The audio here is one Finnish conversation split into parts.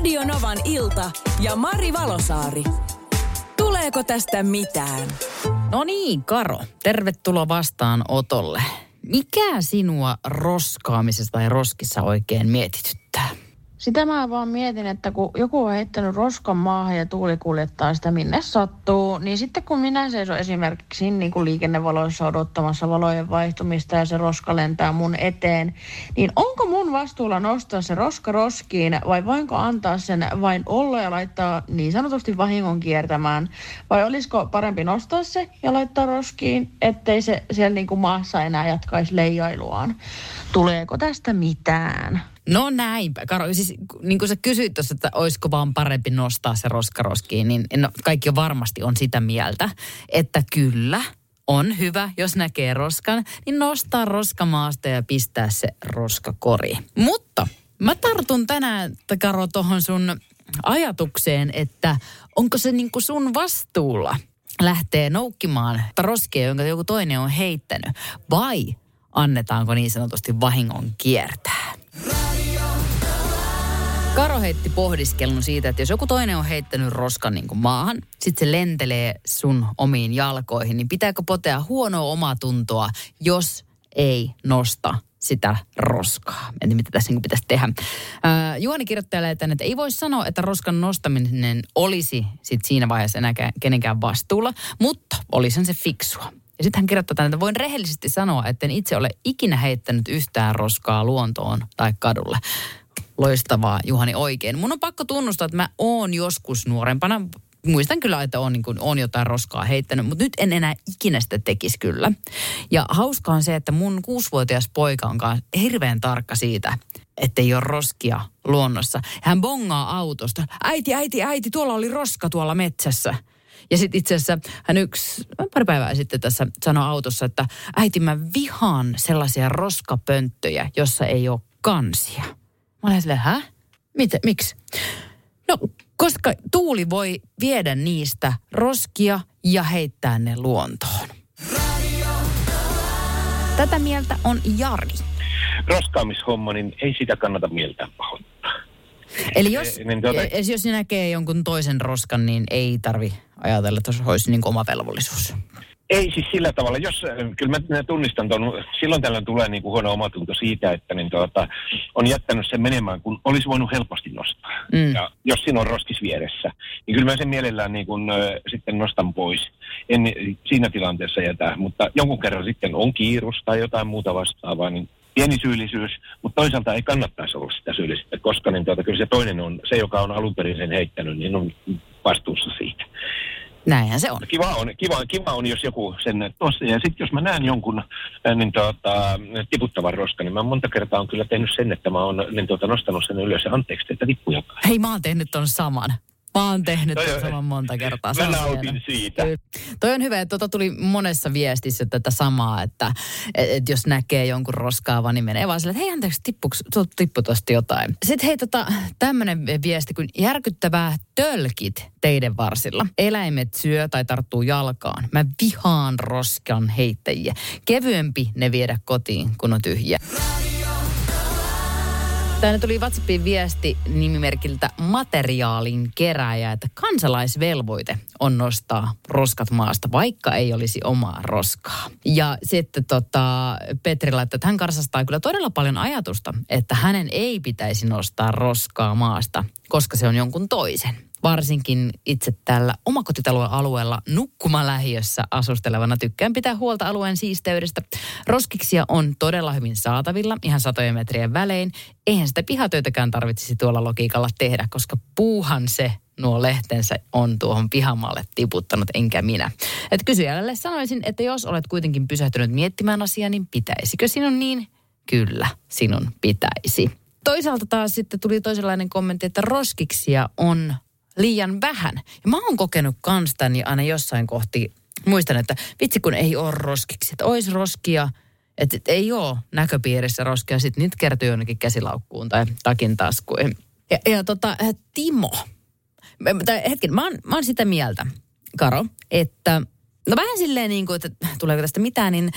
Radio Novan ilta ja Mari Valosaari. Tuleeko tästä mitään? No niin, Karo, tervetuloa vastaan Otolle. Mikä sinua roskaamisessa tai roskissa oikein mietityttää? Sitä mä vaan mietin, että kun joku on heittänyt roskan maahan ja tuuli kuljettaa sitä minne sattuu, niin sitten kun minä seison esimerkiksi niin kuin liikennevaloissa odottamassa valojen vaihtumista ja se roska lentää mun eteen, niin onko mun vastuulla nostaa se roska roskiin vai voinko antaa sen vain olla ja laittaa niin sanotusti vahingon kiertämään? Vai olisiko parempi nostaa se ja laittaa roskiin, ettei se siellä niin kuin maassa enää jatkaisi leijailuaan? Tuleeko tästä mitään? No näinpä. Karo, siis niin kuin sä kysyit tuossa, että olisiko vaan parempi nostaa se roskaroskiin, niin no, kaikki varmasti on sitä mieltä, että kyllä, on hyvä, jos näkee roskan, niin nostaa roskamaasta ja pistää se roskakori. Mutta mä tartun tänään, Karo, tuohon sun ajatukseen, että onko se niin kuin sun vastuulla lähtee noukkimaan roskia, jonka joku toinen on heittänyt, vai annetaanko niin sanotusti vahingon kiertää? Karo heitti pohdiskelun siitä, että jos joku toinen on heittänyt roskan niin kuin maahan, sitten se lentelee sun omiin jalkoihin, niin pitääkö potea huonoa omaa tuntoa, jos ei nosta sitä roskaa. Tiedä, mitä tässä niin pitäisi tehdä. Ää, Juoni kirjoittelee tänne, että ei voi sanoa, että roskan nostaminen olisi sit siinä vaiheessa enää kenenkään vastuulla, mutta olisi se fiksua. Ja sitten hän kirjoittaa tänne, että voin rehellisesti sanoa, että en itse ole ikinä heittänyt yhtään roskaa luontoon tai kadulle. Loistavaa, Juhani, oikein. Mun on pakko tunnustaa, että mä oon joskus nuorempana, muistan kyllä, että on, niin on jotain roskaa heittänyt, mutta nyt en enää ikinä sitä tekisi kyllä. Ja hauskaa on se, että mun kuusivuotias poika on hirveän tarkka siitä, ettei ole roskia luonnossa. Hän bongaa autosta. Äiti, äiti, äiti, tuolla oli roska tuolla metsässä. Ja sitten itse asiassa hän yksi, pari päivää sitten tässä sanoi autossa, että äiti mä vihaan sellaisia roskapönttöjä, jossa ei ole kansia. Mä olen silleen, hä? Mitä, miksi? No, koska tuuli voi viedä niistä roskia ja heittää ne luontoon. Tätä mieltä on Jari. Roskaamishomma, niin ei sitä kannata mieltä pahoittaa. Eli jos, e, niin tuota... jos näkee jonkun toisen roskan, niin ei tarvi ajatella, että se olisi niin oma velvollisuus. Ei siis sillä tavalla, jos, äh, kyllä mä tunnistan tuon, silloin tällöin tulee niin kuin huono omatunto siitä, että niin tuota, on jättänyt sen menemään, kun olisi voinut helposti nostaa. Mm. Ja jos siinä on roskis vieressä, niin kyllä mä sen mielellään niin kuin, äh, sitten nostan pois. En siinä tilanteessa jätä, mutta jonkun kerran sitten on kiirus tai jotain muuta vastaavaa, niin pieni syyllisyys, mutta toisaalta ei kannattaisi olla sitä syyllisyyttä, koska niin tuota, kyllä se toinen on, se joka on alun perin sen heittänyt, niin on vastuussa siitä. Näinhän se on. Kiva on, kiva, kiva on jos joku sen tuossa. Ja sitten jos mä näen jonkun niin tuota, tiputtavan roskan, niin mä monta kertaa on kyllä tehnyt sen, että mä oon niin tuota, nostanut sen ylös ja anteeksi, että tippu jotain. Hei, mä oon tehnyt ton saman. Mä oon tehnyt toi, saman monta kertaa. Mä nautin siitä. Toi on hyvä, että tuota tuli monessa viestissä tätä samaa, että et, jos näkee jonkun roskaavan, niin menee vaan silleen, että hei anteeksi, tippuks, tippu tosta jotain. Sitten hei tota, tämmönen viesti, kun järkyttävää tölkit teidän varsilla. Eläimet syö tai tarttuu jalkaan. Mä vihaan roskan heittäjiä. Kevyempi ne viedä kotiin, kun on tyhjä. Tänne tuli WhatsAppin viesti nimimerkiltä materiaalin keräjä, että kansalaisvelvoite on nostaa roskat maasta, vaikka ei olisi omaa roskaa. Ja sitten tota, Petri laittaa, että hän karsastaa kyllä todella paljon ajatusta, että hänen ei pitäisi nostaa roskaa maasta, koska se on jonkun toisen varsinkin itse tällä omakotitalojen alueella nukkumalähiössä asustelevana tykkään pitää huolta alueen siisteydestä. Roskiksia on todella hyvin saatavilla, ihan satojen metrien välein. Eihän sitä pihatöitäkään tarvitsisi tuolla logiikalla tehdä, koska puuhan se nuo lehtensä on tuohon pihamaalle tiputtanut, enkä minä. Et kysyjälle sanoisin, että jos olet kuitenkin pysähtynyt miettimään asiaa, niin pitäisikö sinun niin? Kyllä, sinun pitäisi. Toisaalta taas sitten tuli toisenlainen kommentti, että roskiksia on liian vähän. Ja mä oon kokenut kans tämän ja aina jossain kohti, muistan, että vitsi kun ei ole roskiksi, että ois roskia, että, että ei ole näköpiirissä roskia, sitten nyt kertyy jonnekin käsilaukkuun tai takin taskuihin. Ja, ja tota, Timo, tai hetken, mä oon, mä oon sitä mieltä, Karo, että no vähän silleen niin kuin, että tuleeko tästä mitään, niin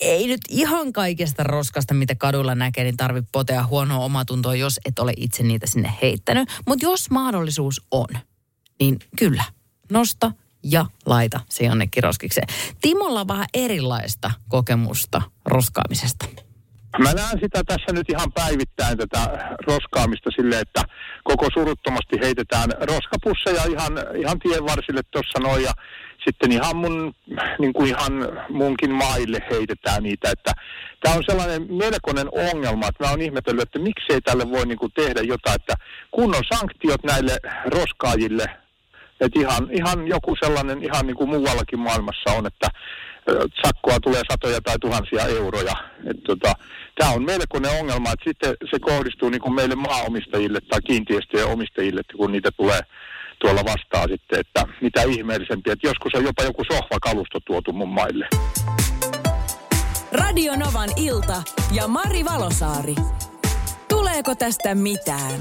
ei nyt ihan kaikesta roskasta, mitä kadulla näkee, niin tarvi potea huonoa omatuntoa, jos et ole itse niitä sinne heittänyt. Mutta jos mahdollisuus on, niin kyllä, nosta ja laita se jonnekin roskikseen. Timolla on vähän erilaista kokemusta roskaamisesta. Mä näen sitä tässä nyt ihan päivittäin tätä roskaamista sille, että koko suruttomasti heitetään roskapusseja ihan, ihan tien varsille tuossa noin ja sitten ihan mun, niin kuin ihan munkin maille heitetään niitä, että tämä on sellainen melkoinen ongelma, että mä oon ihmetellyt, että miksei tälle voi niin kuin tehdä jotain, että kunnon sanktiot näille roskaajille, että ihan, ihan joku sellainen ihan niin kuin muuallakin maailmassa on, että sakkoa tulee satoja tai tuhansia euroja. tota, Tämä on melkoinen ongelma, että sitten se kohdistuu niin kuin meille maaomistajille tai kiinteistöjen omistajille, että kun niitä tulee tuolla vastaan sitten, että mitä ihmeellisempiä. Että joskus on jopa joku sohvakalusto tuotu mun maille. Radio Novan ilta ja Mari Valosaari. Tuleeko tästä mitään?